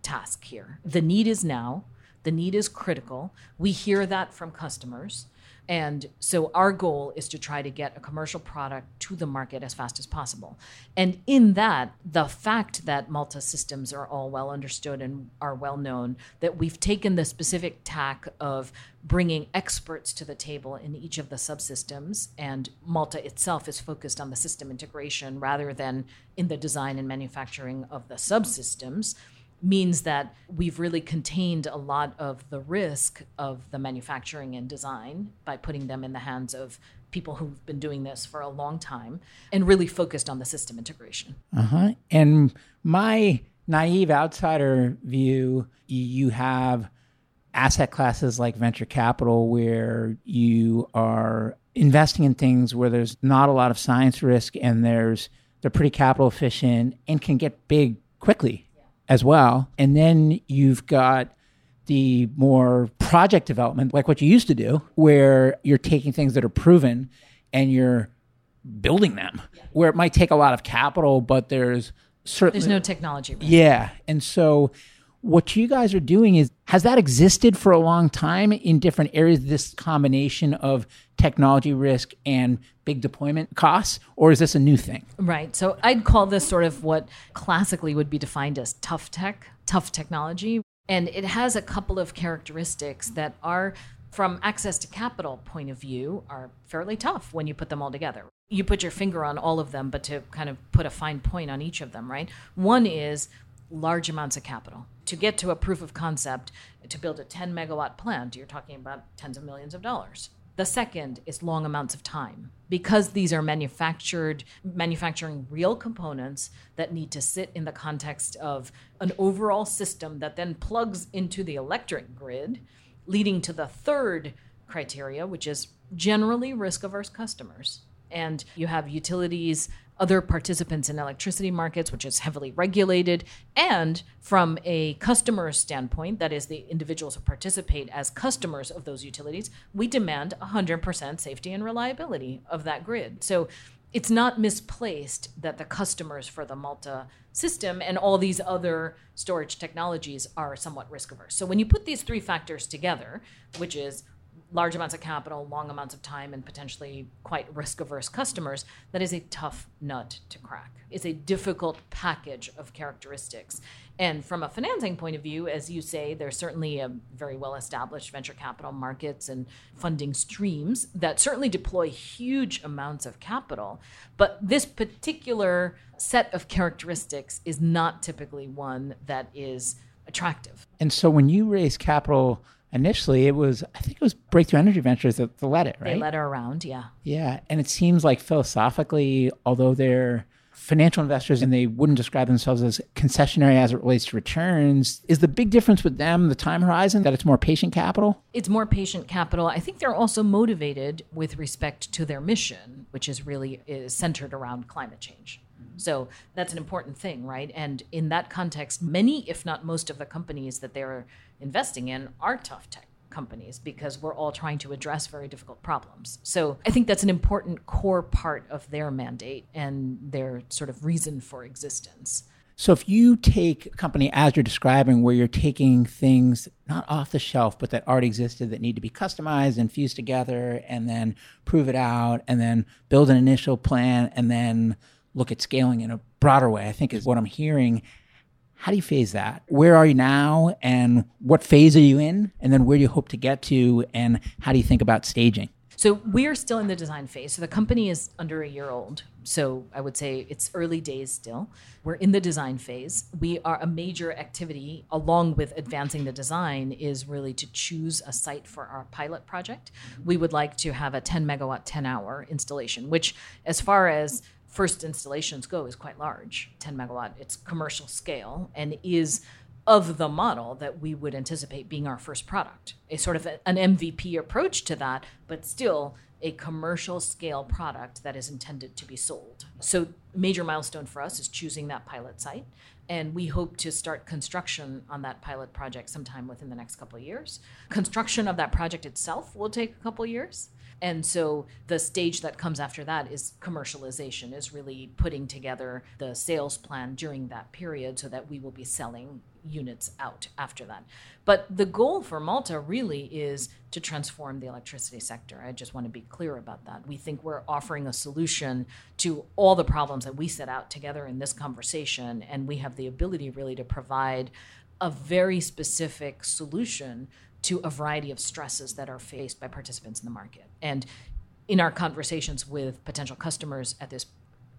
task here. The need is now. The need is critical. We hear that from customers. And so our goal is to try to get a commercial product to the market as fast as possible. And in that, the fact that Malta systems are all well understood and are well known, that we've taken the specific tack of bringing experts to the table in each of the subsystems, and Malta itself is focused on the system integration rather than in the design and manufacturing of the subsystems means that we've really contained a lot of the risk of the manufacturing and design by putting them in the hands of people who've been doing this for a long time and really focused on the system integration. Uh-huh. And my naive outsider view, you have asset classes like venture capital where you are investing in things where there's not a lot of science risk and there's they're pretty capital efficient and can get big quickly as well. And then you've got the more project development, like what you used to do, where you're taking things that are proven and you're building them, where it might take a lot of capital, but there's certainly There's no technology risk. yeah. And so what you guys are doing is has that existed for a long time in different areas this combination of technology risk and big deployment costs or is this a new thing? Right. So I'd call this sort of what classically would be defined as tough tech, tough technology. And it has a couple of characteristics that are, from access to capital point of view, are fairly tough when you put them all together. You put your finger on all of them, but to kind of put a fine point on each of them, right? One is large amounts of capital. To get to a proof of concept, to build a 10 megawatt plant, you're talking about tens of millions of dollars. The second is long amounts of time. Because these are manufactured, manufacturing real components that need to sit in the context of an overall system that then plugs into the electric grid, leading to the third criteria, which is generally risk averse customers. And you have utilities, other participants in electricity markets, which is heavily regulated. And from a customer standpoint, that is the individuals who participate as customers of those utilities, we demand 100% safety and reliability of that grid. So it's not misplaced that the customers for the Malta system and all these other storage technologies are somewhat risk averse. So when you put these three factors together, which is large amounts of capital, long amounts of time, and potentially quite risk averse customers, that is a tough nut to crack. It's a difficult package of characteristics. And from a financing point of view, as you say, there's certainly a very well established venture capital markets and funding streams that certainly deploy huge amounts of capital. But this particular set of characteristics is not typically one that is attractive. And so when you raise capital, initially it was I think it was Breakthrough Energy Ventures that, that led it, right? They led her around, yeah. Yeah, and it seems like philosophically, although they're financial investors and they wouldn't describe themselves as concessionary as it relates to returns, is the big difference with them the time horizon that it's more patient capital? It's more patient capital. I think they're also motivated with respect to their mission, which is really is centered around climate change. Mm-hmm. So that's an important thing, right? And in that context, many, if not most, of the companies that they're investing in are tough tech companies because we're all trying to address very difficult problems. So I think that's an important core part of their mandate and their sort of reason for existence. So if you take a company as you're describing, where you're taking things not off the shelf, but that already existed that need to be customized and fused together and then prove it out and then build an initial plan and then look at scaling in a broader way, I think is what I'm hearing. How do you phase that? Where are you now and what phase are you in? And then where do you hope to get to? And how do you think about staging? So we're still in the design phase. So the company is under a year old. So I would say it's early days still. We're in the design phase. We are a major activity along with advancing the design is really to choose a site for our pilot project. We would like to have a 10 megawatt 10 hour installation, which as far as first installations go is quite large 10 megawatt. It's commercial scale and is of the model that we would anticipate being our first product. A sort of an mvp approach to that but still a commercial scale product that is intended to be sold. So major milestone for us is choosing that pilot site and we hope to start construction on that pilot project sometime within the next couple of years. Construction of that project itself will take a couple of years and so the stage that comes after that is commercialization, is really putting together the sales plan during that period so that we will be selling units out after that. But the goal for Malta really is to transform the electricity sector. I just want to be clear about that. We think we're offering a solution to all the problems that we set out together in this conversation, and we have the ability really to provide a very specific solution to a variety of stresses that are faced by participants in the market. And in our conversations with potential customers at this,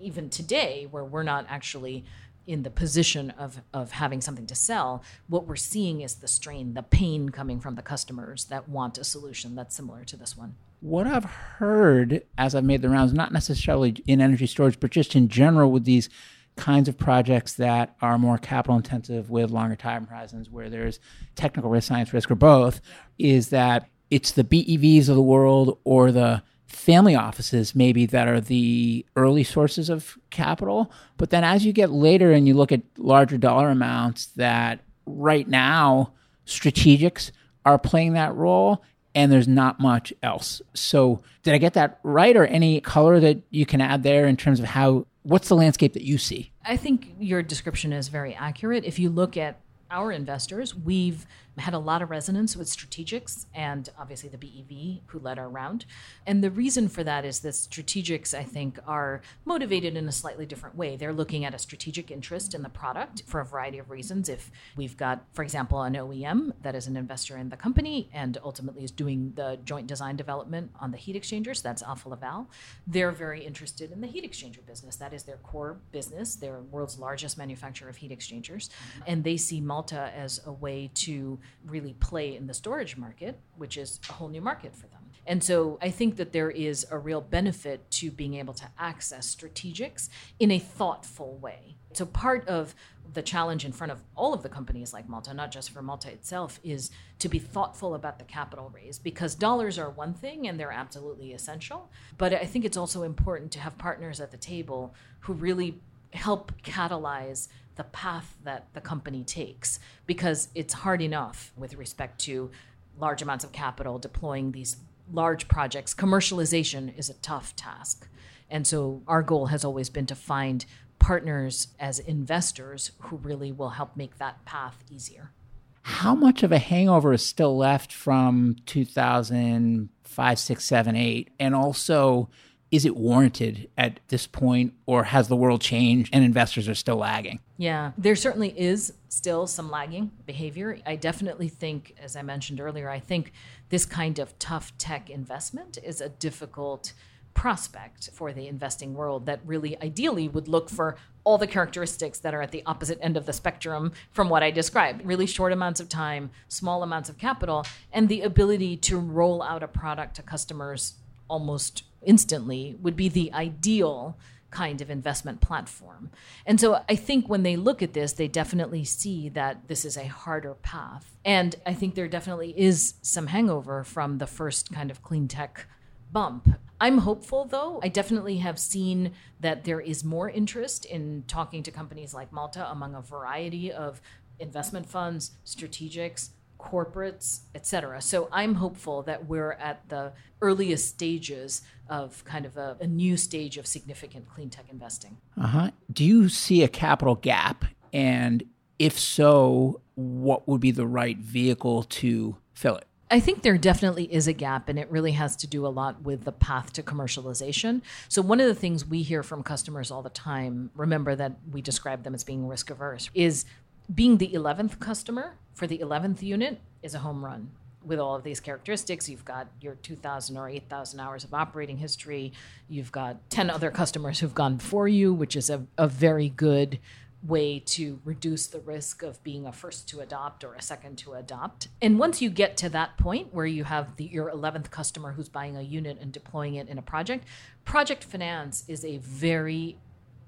even today, where we're not actually in the position of, of having something to sell, what we're seeing is the strain, the pain coming from the customers that want a solution that's similar to this one. What I've heard as I've made the rounds, not necessarily in energy storage, but just in general with these kinds of projects that are more capital intensive with longer time horizons where there's technical risk, science risk, or both, is that it's the BEVs of the world or the family offices maybe that are the early sources of capital. But then as you get later and you look at larger dollar amounts, that right now strategics are playing that role and there's not much else. So, did I get that right, or any color that you can add there in terms of how what's the landscape that you see? I think your description is very accurate. If you look at our investors, we've had a lot of resonance with strategics and obviously the BEV who led our round. And the reason for that is that strategics, I think, are motivated in a slightly different way. They're looking at a strategic interest in the product for a variety of reasons. If we've got, for example, an OEM that is an investor in the company and ultimately is doing the joint design development on the heat exchangers, that's Alfa Laval, they're very interested in the heat exchanger business. That is their core business. They're the world's largest manufacturer of heat exchangers. Mm-hmm. And they see Malta as a way to really play in the storage market, which is a whole new market for them. And so I think that there is a real benefit to being able to access strategics in a thoughtful way. So part of the challenge in front of all of the companies like Malta, not just for Malta itself, is to be thoughtful about the capital raise because dollars are one thing and they're absolutely essential. But I think it's also important to have partners at the table who really help catalyze the path that the company takes because it's hard enough with respect to large amounts of capital deploying these large projects. Commercialization is a tough task. And so our goal has always been to find partners as investors who really will help make that path easier. How much of a hangover is still left from 2005, 6, 7, 8? And also, is it warranted at this point, or has the world changed and investors are still lagging? Yeah, there certainly is still some lagging behavior. I definitely think, as I mentioned earlier, I think this kind of tough tech investment is a difficult prospect for the investing world that really ideally would look for all the characteristics that are at the opposite end of the spectrum from what I described really short amounts of time, small amounts of capital, and the ability to roll out a product to customers almost instantly would be the ideal kind of investment platform. And so I think when they look at this, they definitely see that this is a harder path. And I think there definitely is some hangover from the first kind of clean tech bump. I'm hopeful though. I definitely have seen that there is more interest in talking to companies like Malta among a variety of investment funds, strategics, corporates, etc. So I'm hopeful that we're at the earliest stages of kind of a, a new stage of significant clean tech investing. Uh-huh. Do you see a capital gap? And if so, what would be the right vehicle to fill it? I think there definitely is a gap, and it really has to do a lot with the path to commercialization. So, one of the things we hear from customers all the time, remember that we describe them as being risk averse, is being the 11th customer for the 11th unit is a home run with all of these characteristics. You've got your 2,000 or 8,000 hours of operating history. You've got 10 other customers who've gone before you, which is a, a very good way to reduce the risk of being a first to adopt or a second to adopt. And once you get to that point where you have the, your 11th customer who's buying a unit and deploying it in a project, project finance is a very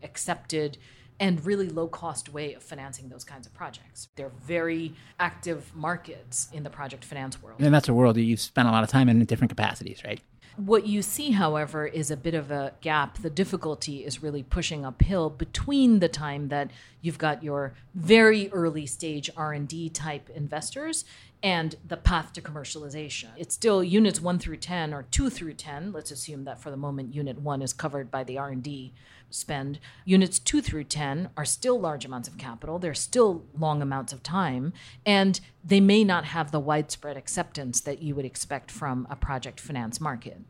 accepted and really low cost way of financing those kinds of projects. They're very active markets in the project finance world. And that's a world that you've spent a lot of time in in different capacities, right? What you see, however, is a bit of a gap. The difficulty is really pushing uphill between the time that you've got your very early stage R&D type investors and the path to commercialization. It's still units 1 through 10 or 2 through 10. Let's assume that for the moment unit 1 is covered by the R&D spend. Units 2 through 10 are still large amounts of capital. They're still long amounts of time and they may not have the widespread acceptance that you would expect from a project finance market.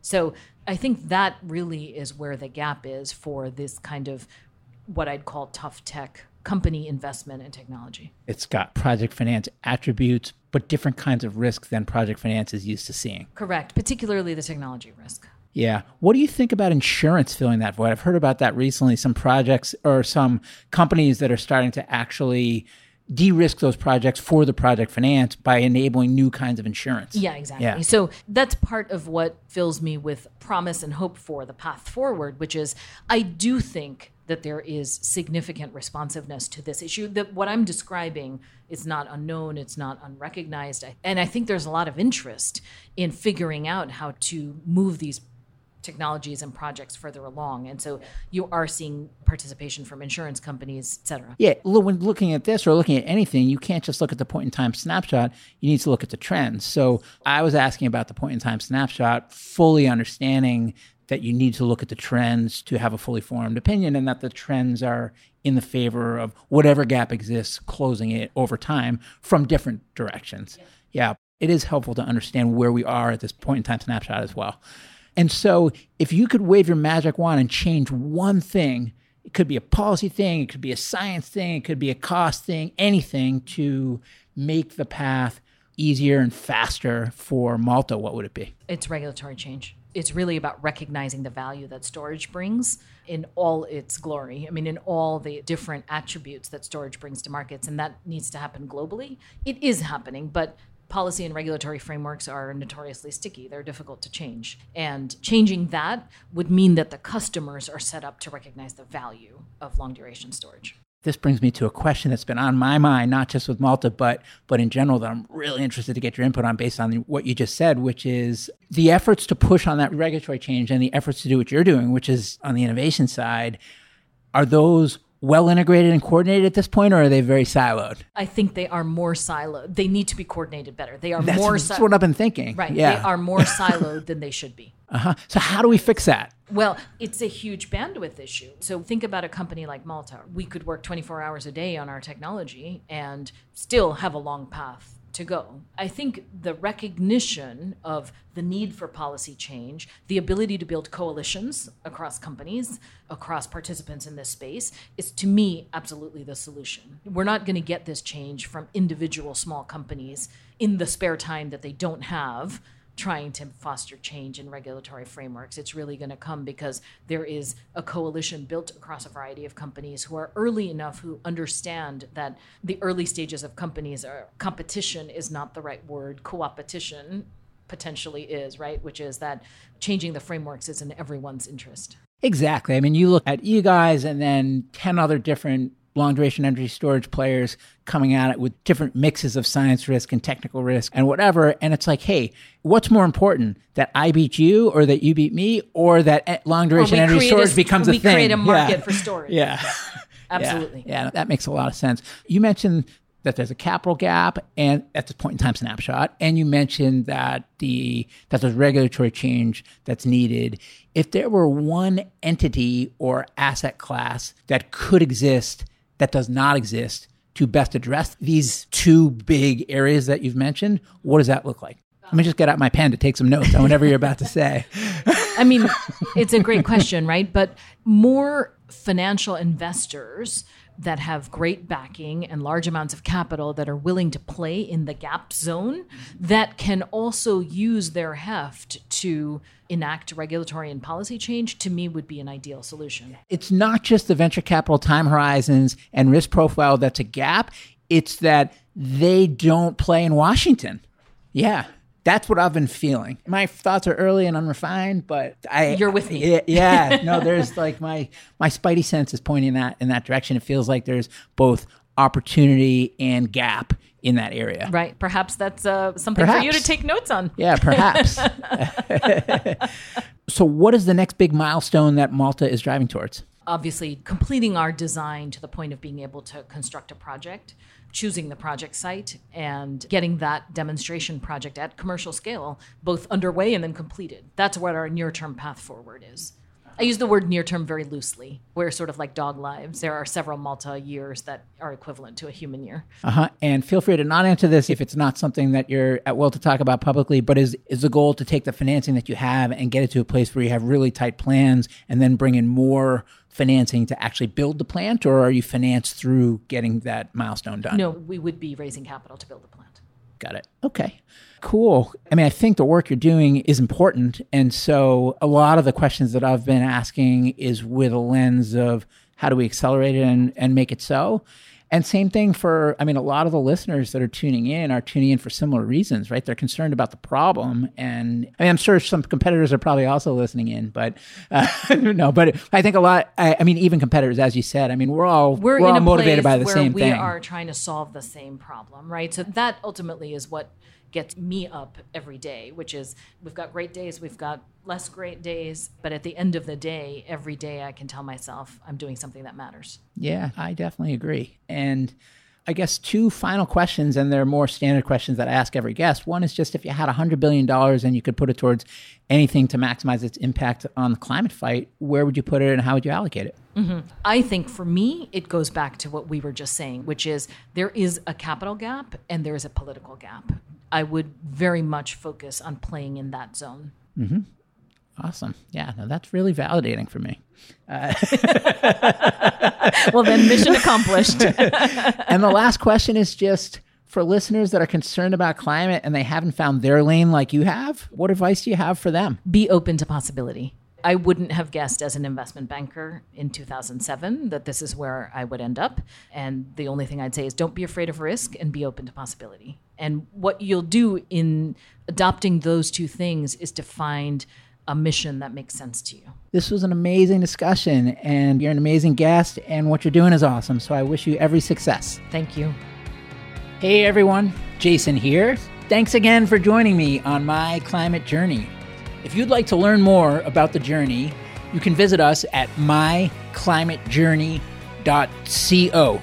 So I think that really is where the gap is for this kind of what I'd call tough tech company investment in technology. It's got project finance attributes, but different kinds of risk than project finance is used to seeing. Correct, particularly the technology risk. Yeah. What do you think about insurance filling that void? I've heard about that recently. Some projects or some companies that are starting to actually de-risk those projects for the project finance by enabling new kinds of insurance. Yeah, exactly. Yeah. So that's part of what fills me with promise and hope for the path forward, which is I do think that there is significant responsiveness to this issue. That what I'm describing is not unknown, it's not unrecognized. And I think there's a lot of interest in figuring out how to move these technologies and projects further along. And so you are seeing participation from insurance companies, et cetera. Yeah. When looking at this or looking at anything, you can't just look at the point in time snapshot. You need to look at the trends. So I was asking about the point in time snapshot, fully understanding that you need to look at the trends to have a fully formed opinion and that the trends are in the favor of whatever gap exists, closing it over time from different directions. yeah, yeah it is helpful to understand where we are at this point in time snapshot as well. And so, if you could wave your magic wand and change one thing, it could be a policy thing, it could be a science thing, it could be a cost thing, anything to make the path easier and faster for Malta, what would it be? It's regulatory change. It's really about recognizing the value that storage brings in all its glory. I mean, in all the different attributes that storage brings to markets, and that needs to happen globally. It is happening, but policy and regulatory frameworks are notoriously sticky. They're difficult to change. And changing that would mean that the customers are set up to recognize the value of long duration storage. This brings me to a question that's been on my mind, not just with Malta, but but in general that I'm really interested to get your input on based on what you just said, which is the efforts to push on that regulatory change and the efforts to do what you're doing, which is on the innovation side. Are those well integrated and coordinated at this point, or are they very siloed? I think they are more siloed. They need to be coordinated better. They are that's, more. That's si- what I've been thinking. Right. Yeah. They are more siloed than they should be. Uh huh. So how do we fix that? Well, it's a huge bandwidth issue. So think about a company like Malta. We could work 24 hours a day on our technology and still have a long path to go. I think the recognition of the need for policy change, the ability to build coalitions across companies, across participants in this space, is to me absolutely the solution. We're not going to get this change from individual small companies in the spare time that they don't have trying to foster change in regulatory frameworks. It's really going to come because there is a coalition built across a variety of companies who are early enough who understand that the early stages of companies are competition is not the right word, coopetition potentially is, right? Which is that changing the frameworks is in everyone's interest. Exactly. I mean, you look at you guys and then 10 other different long duration energy storage players coming at it with different mixes of science risk and technical risk and whatever. And it's like, hey, what's more important, that I beat you or that you beat me or that long duration energy storage a, becomes a thing? we create a market yeah. for storage. Yeah. Absolutely. Yeah. yeah, that makes a lot of sense. You mentioned that there's a capital gap and at this point in time snapshot and you mentioned that the that there's regulatory change that's needed if there were one entity or asset class that could exist that does not exist to best address these two big areas that you've mentioned what does that look like let me just get out my pen to take some notes on whatever you're about to say I mean, it's a great question, right? But more financial investors that have great backing and large amounts of capital that are willing to play in the gap zone that can also use their heft to enact regulatory and policy change to me would be an ideal solution. It's not just the venture capital time horizons and risk profile that's a gap, it's that they don't play in Washington. Yeah. That's what I've been feeling. My thoughts are early and unrefined, but I You're with me. Yeah, yeah. no, there's like my my spidey sense is pointing that in that direction. It feels like there's both opportunity and gap in that area. Right. Perhaps that's uh, something for you to take notes on. Yeah, perhaps. so what is the next big milestone that Malta is driving towards? Obviously completing our design to the point of being able to construct a project, choosing the project site, and getting that demonstration project at commercial scale both underway and then completed. That's what our near term path forward is. I use the word near term very loosely. We're sort of like dog lives. There are several Malta years that are equivalent to a human year. Uh-huh. And feel free to not answer this if it's not something that you're at will to talk about publicly, but is is the goal to take the financing that you have and get it to a place where you have really tight plans and then bring in more financing to actually build the plant or are you financed through getting that milestone done? No, we would be raising capital to build the plant. Got it. Okay. Cool. I mean, I think the work you're doing is important. And so a lot of the questions that I've been asking is with a lens of how do we accelerate it and, and make it so? And same thing for, I mean, a lot of the listeners that are tuning in are tuning in for similar reasons, right? They're concerned about the problem. And I mean, I'm sure some competitors are probably also listening in, but uh, no, but I think a lot, I, I mean, even competitors, as you said, I mean, we're all, we're, we're all motivated by the same we thing. We are trying to solve the same problem, right? So that ultimately is what gets me up every day, which is we've got great days, we've got less great days, but at the end of the day, every day I can tell myself I'm doing something that matters. Yeah, I definitely agree. And I guess two final questions, and they're more standard questions that I ask every guest. One is just if you had $100 billion and you could put it towards anything to maximize its impact on the climate fight, where would you put it and how would you allocate it? Mm-hmm. I think for me, it goes back to what we were just saying, which is there is a capital gap and there is a political gap. I would very much focus on playing in that zone. Mm-hmm. Awesome. Yeah, no, that's really validating for me. Uh, well, then, mission accomplished. and the last question is just for listeners that are concerned about climate and they haven't found their lane like you have, what advice do you have for them? Be open to possibility. I wouldn't have guessed as an investment banker in 2007 that this is where I would end up. And the only thing I'd say is don't be afraid of risk and be open to possibility. And what you'll do in adopting those two things is to find a mission that makes sense to you. This was an amazing discussion, and you're an amazing guest, and what you're doing is awesome. So I wish you every success. Thank you. Hey everyone, Jason here. Thanks again for joining me on my climate journey. If you'd like to learn more about the journey, you can visit us at myclimatejourney.co.